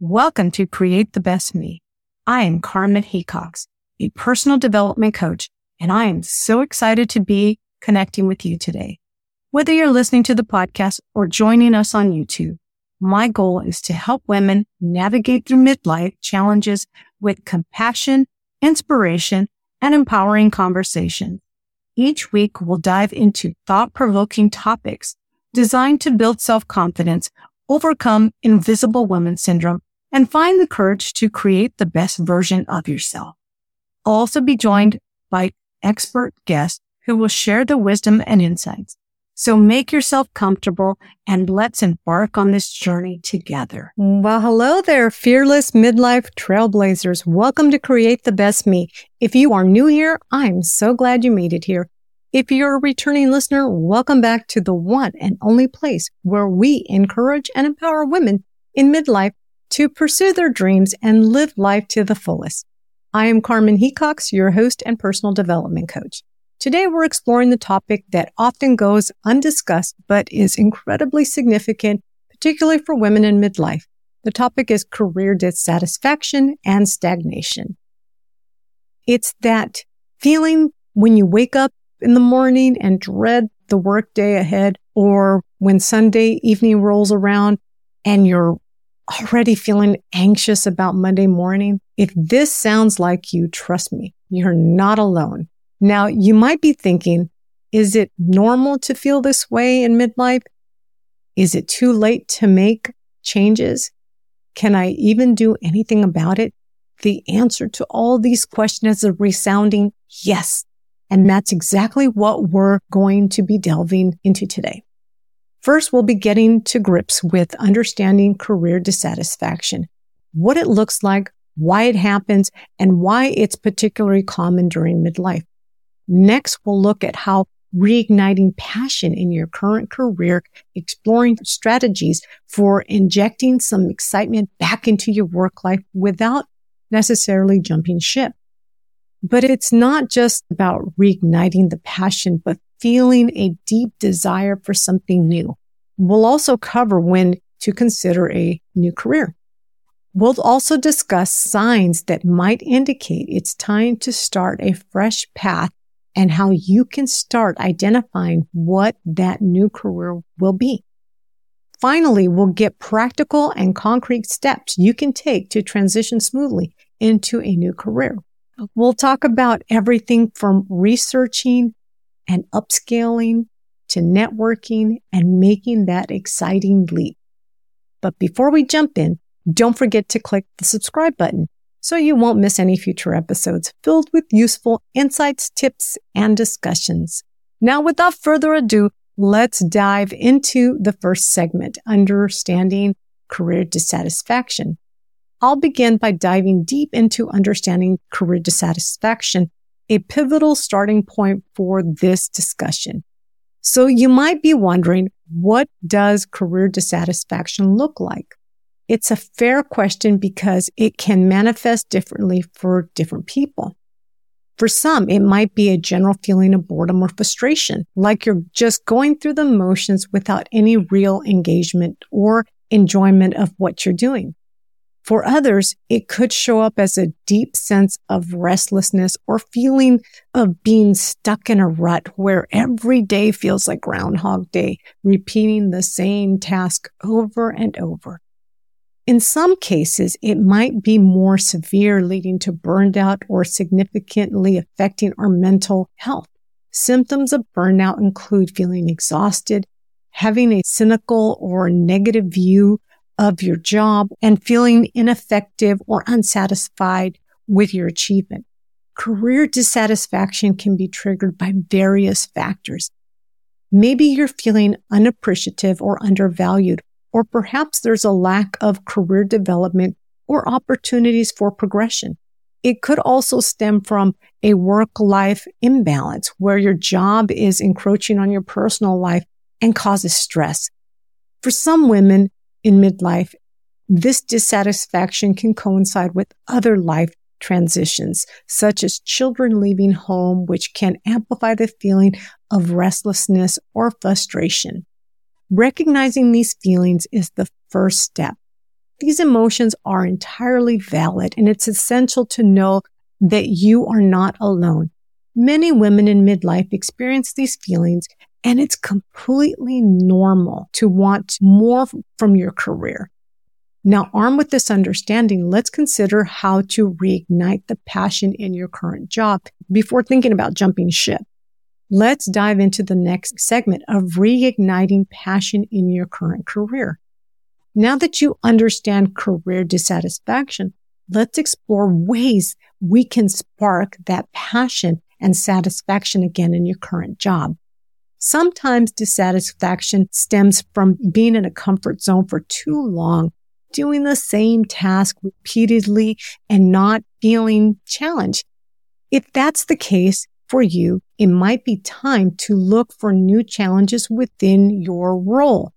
Welcome to Create the Best Me. I am Carmen Hecox, a personal development coach, and I am so excited to be connecting with you today. Whether you're listening to the podcast or joining us on YouTube, my goal is to help women navigate through midlife challenges with compassion, inspiration, and empowering conversation. Each week we'll dive into thought provoking topics designed to build self confidence, overcome invisible woman syndrome, and find the courage to create the best version of yourself. Also be joined by expert guests who will share the wisdom and insights. So make yourself comfortable and let's embark on this journey together. Well, hello there, fearless midlife trailblazers. Welcome to Create the Best Me. If you are new here, I'm so glad you made it here. If you're a returning listener, welcome back to the one and only place where we encourage and empower women in midlife to pursue their dreams and live life to the fullest. I am Carmen Hecox, your host and personal development coach. Today we're exploring the topic that often goes undiscussed, but is incredibly significant, particularly for women in midlife. The topic is career dissatisfaction and stagnation. It's that feeling when you wake up in the morning and dread the workday ahead, or when Sunday evening rolls around and you're already feeling anxious about Monday morning, if this sounds like you, trust me, you're not alone. Now, you might be thinking, is it normal to feel this way in midlife? Is it too late to make changes? Can I even do anything about it? The answer to all these questions is a resounding yes. And that's exactly what we're going to be delving into today. First, we'll be getting to grips with understanding career dissatisfaction, what it looks like, why it happens, and why it's particularly common during midlife. Next, we'll look at how reigniting passion in your current career, exploring strategies for injecting some excitement back into your work life without necessarily jumping ship. But it's not just about reigniting the passion, but feeling a deep desire for something new. We'll also cover when to consider a new career. We'll also discuss signs that might indicate it's time to start a fresh path and how you can start identifying what that new career will be. Finally, we'll get practical and concrete steps you can take to transition smoothly into a new career. We'll talk about everything from researching and upscaling to networking and making that exciting leap. But before we jump in, don't forget to click the subscribe button so you won't miss any future episodes filled with useful insights, tips, and discussions. Now, without further ado, let's dive into the first segment, understanding career dissatisfaction. I'll begin by diving deep into understanding career dissatisfaction a pivotal starting point for this discussion. So you might be wondering, what does career dissatisfaction look like? It's a fair question because it can manifest differently for different people. For some, it might be a general feeling of boredom or frustration, like you're just going through the motions without any real engagement or enjoyment of what you're doing. For others, it could show up as a deep sense of restlessness or feeling of being stuck in a rut where every day feels like Groundhog Day, repeating the same task over and over. In some cases, it might be more severe, leading to burned out or significantly affecting our mental health. Symptoms of burnout include feeling exhausted, having a cynical or negative view of your job and feeling ineffective or unsatisfied with your achievement. Career dissatisfaction can be triggered by various factors. Maybe you're feeling unappreciative or undervalued, or perhaps there's a lack of career development or opportunities for progression. It could also stem from a work life imbalance where your job is encroaching on your personal life and causes stress. For some women, in midlife, this dissatisfaction can coincide with other life transitions, such as children leaving home, which can amplify the feeling of restlessness or frustration. Recognizing these feelings is the first step. These emotions are entirely valid and it's essential to know that you are not alone. Many women in midlife experience these feelings and it's completely normal to want more from your career. Now, armed with this understanding, let's consider how to reignite the passion in your current job before thinking about jumping ship. Let's dive into the next segment of reigniting passion in your current career. Now that you understand career dissatisfaction, let's explore ways we can spark that passion and satisfaction again in your current job. Sometimes dissatisfaction stems from being in a comfort zone for too long, doing the same task repeatedly and not feeling challenged. If that's the case for you, it might be time to look for new challenges within your role.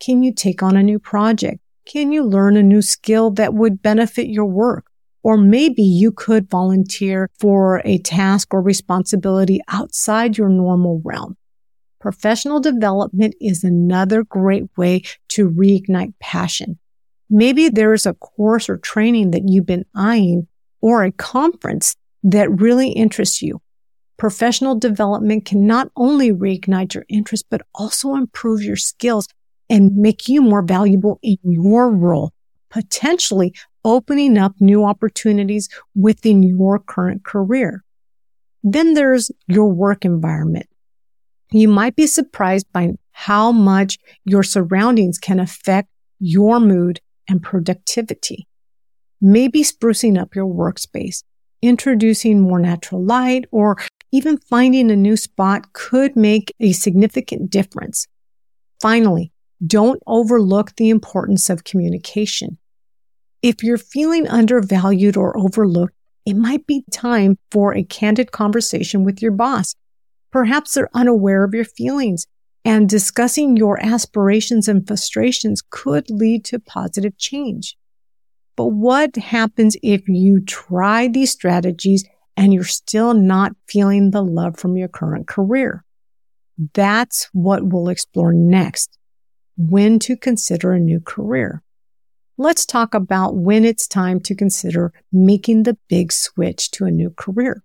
Can you take on a new project? Can you learn a new skill that would benefit your work? Or maybe you could volunteer for a task or responsibility outside your normal realm. Professional development is another great way to reignite passion. Maybe there's a course or training that you've been eyeing or a conference that really interests you. Professional development can not only reignite your interest, but also improve your skills and make you more valuable in your role, potentially opening up new opportunities within your current career. Then there's your work environment. You might be surprised by how much your surroundings can affect your mood and productivity. Maybe sprucing up your workspace, introducing more natural light, or even finding a new spot could make a significant difference. Finally, don't overlook the importance of communication. If you're feeling undervalued or overlooked, it might be time for a candid conversation with your boss. Perhaps they're unaware of your feelings and discussing your aspirations and frustrations could lead to positive change. But what happens if you try these strategies and you're still not feeling the love from your current career? That's what we'll explore next. When to consider a new career. Let's talk about when it's time to consider making the big switch to a new career.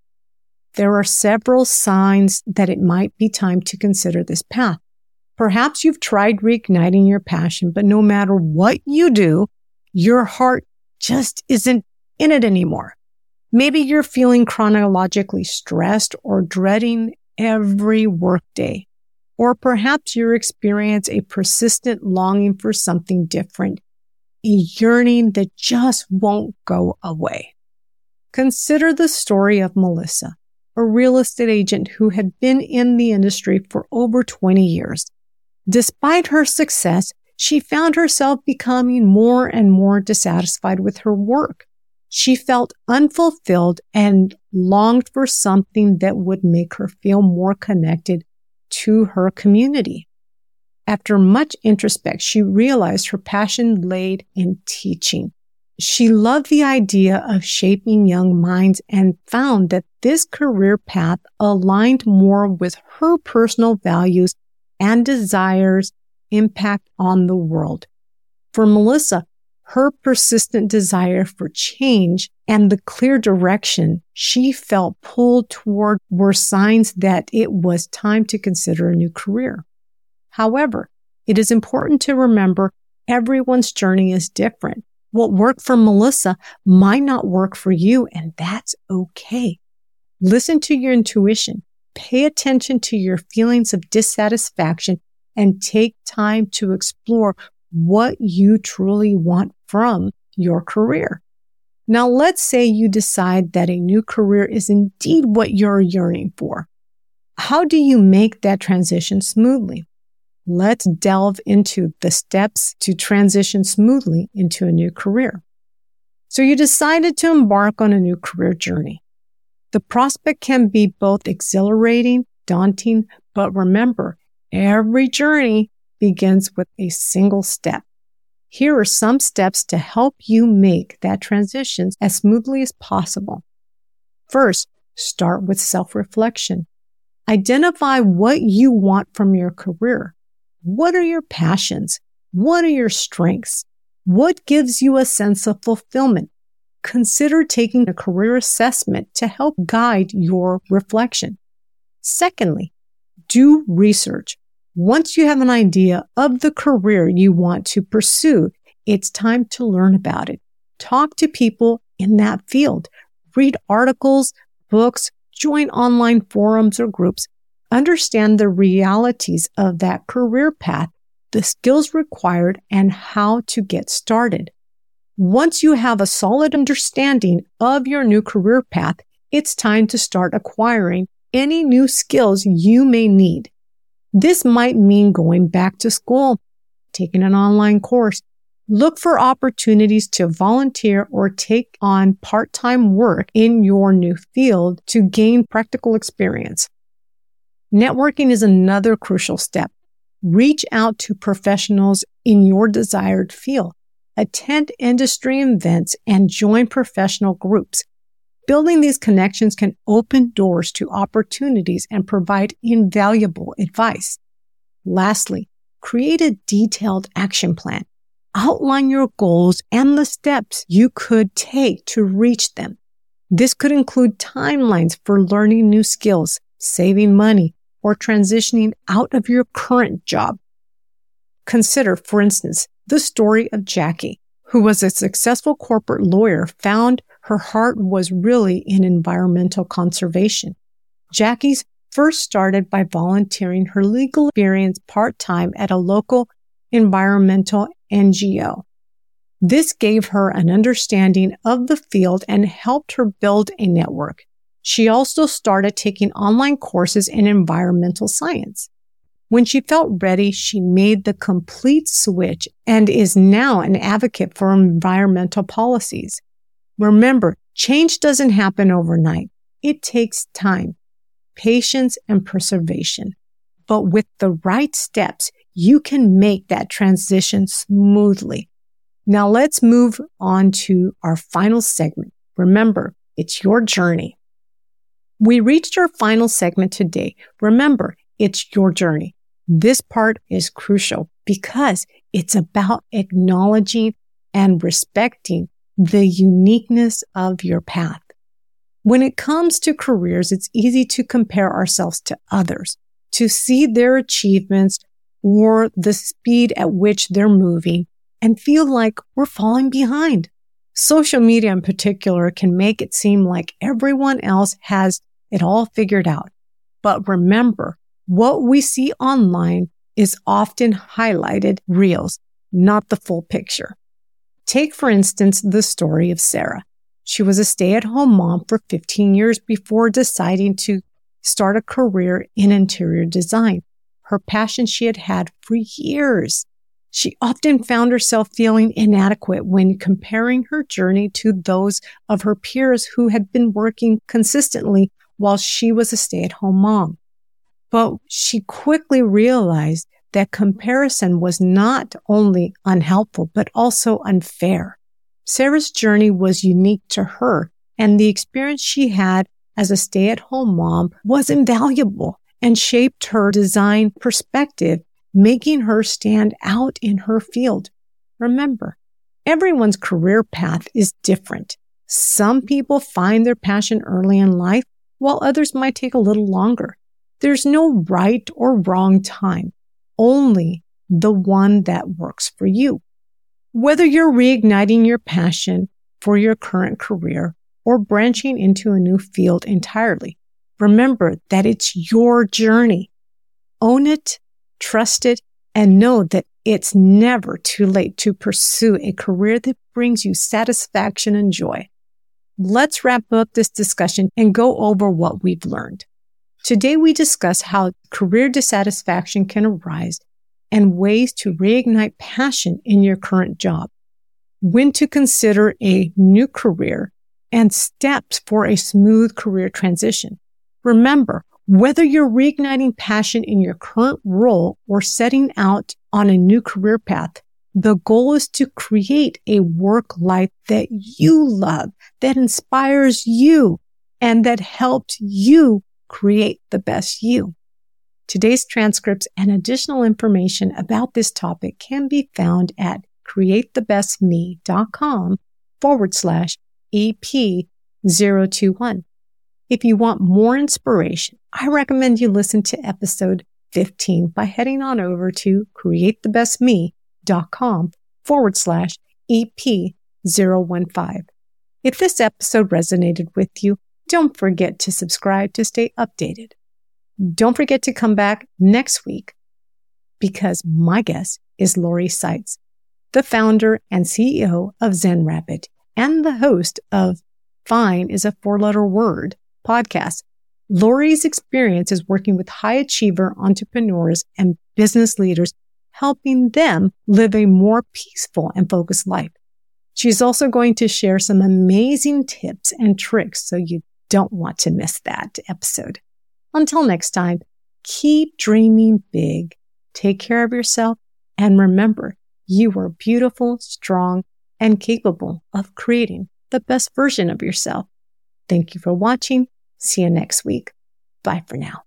There are several signs that it might be time to consider this path. Perhaps you've tried reigniting your passion, but no matter what you do, your heart just isn't in it anymore. Maybe you're feeling chronologically stressed or dreading every workday. Or perhaps you experience a persistent longing for something different, a yearning that just won't go away. Consider the story of Melissa, a real estate agent who had been in the industry for over 20 years. Despite her success, she found herself becoming more and more dissatisfied with her work. She felt unfulfilled and longed for something that would make her feel more connected to her community. After much introspect, she realized her passion laid in teaching. She loved the idea of shaping young minds and found that this career path aligned more with her personal values and desires impact on the world. For Melissa, her persistent desire for change and the clear direction she felt pulled toward were signs that it was time to consider a new career. However, it is important to remember everyone's journey is different. What worked for Melissa might not work for you, and that's okay. Listen to your intuition. Pay attention to your feelings of dissatisfaction and take time to explore what you truly want from your career. Now, let's say you decide that a new career is indeed what you're yearning for. How do you make that transition smoothly? Let's delve into the steps to transition smoothly into a new career. So you decided to embark on a new career journey. The prospect can be both exhilarating, daunting, but remember, every journey begins with a single step. Here are some steps to help you make that transition as smoothly as possible. First, start with self-reflection. Identify what you want from your career. What are your passions? What are your strengths? What gives you a sense of fulfillment? Consider taking a career assessment to help guide your reflection. Secondly, do research. Once you have an idea of the career you want to pursue, it's time to learn about it. Talk to people in that field. Read articles, books, join online forums or groups. Understand the realities of that career path, the skills required, and how to get started. Once you have a solid understanding of your new career path, it's time to start acquiring any new skills you may need. This might mean going back to school, taking an online course, look for opportunities to volunteer or take on part-time work in your new field to gain practical experience. Networking is another crucial step. Reach out to professionals in your desired field. Attend industry events and join professional groups. Building these connections can open doors to opportunities and provide invaluable advice. Lastly, create a detailed action plan. Outline your goals and the steps you could take to reach them. This could include timelines for learning new skills, saving money, or transitioning out of your current job. Consider, for instance, the story of Jackie, who was a successful corporate lawyer, found her heart was really in environmental conservation. Jackie's first started by volunteering her legal experience part time at a local environmental NGO. This gave her an understanding of the field and helped her build a network. She also started taking online courses in environmental science. When she felt ready, she made the complete switch and is now an advocate for environmental policies. Remember, change doesn't happen overnight. It takes time, patience, and preservation. But with the right steps, you can make that transition smoothly. Now let's move on to our final segment. Remember, it's your journey. We reached our final segment today. Remember, it's your journey. This part is crucial because it's about acknowledging and respecting the uniqueness of your path. When it comes to careers, it's easy to compare ourselves to others, to see their achievements or the speed at which they're moving and feel like we're falling behind. Social media in particular can make it seem like everyone else has it all figured out. But remember, what we see online is often highlighted reels, not the full picture. Take, for instance, the story of Sarah. She was a stay at home mom for 15 years before deciding to start a career in interior design her passion she had had for years. She often found herself feeling inadequate when comparing her journey to those of her peers who had been working consistently while she was a stay at home mom. But she quickly realized that comparison was not only unhelpful, but also unfair. Sarah's journey was unique to her and the experience she had as a stay at home mom was invaluable and shaped her design perspective, making her stand out in her field. Remember, everyone's career path is different. Some people find their passion early in life, while others might take a little longer. There's no right or wrong time, only the one that works for you. Whether you're reigniting your passion for your current career or branching into a new field entirely, Remember that it's your journey. Own it, trust it, and know that it's never too late to pursue a career that brings you satisfaction and joy. Let's wrap up this discussion and go over what we've learned. Today we discuss how career dissatisfaction can arise and ways to reignite passion in your current job, when to consider a new career and steps for a smooth career transition. Remember, whether you're reigniting passion in your current role or setting out on a new career path, the goal is to create a work life that you love, that inspires you, and that helps you create the best you. Today's transcripts and additional information about this topic can be found at createthebestme.com forward slash EP021. If you want more inspiration, I recommend you listen to episode 15 by heading on over to createthebestme.com forward slash EP015. If this episode resonated with you, don't forget to subscribe to stay updated. Don't forget to come back next week because my guest is Lori Seitz, the founder and CEO of ZenRapid and the host of Fine is a four letter word podcast. Lori's experience is working with high achiever entrepreneurs and business leaders, helping them live a more peaceful and focused life. She's also going to share some amazing tips and tricks, so you don't want to miss that episode. Until next time, keep dreaming big, take care of yourself, and remember, you are beautiful, strong, and capable of creating the best version of yourself. Thank you for watching. See you next week. Bye for now.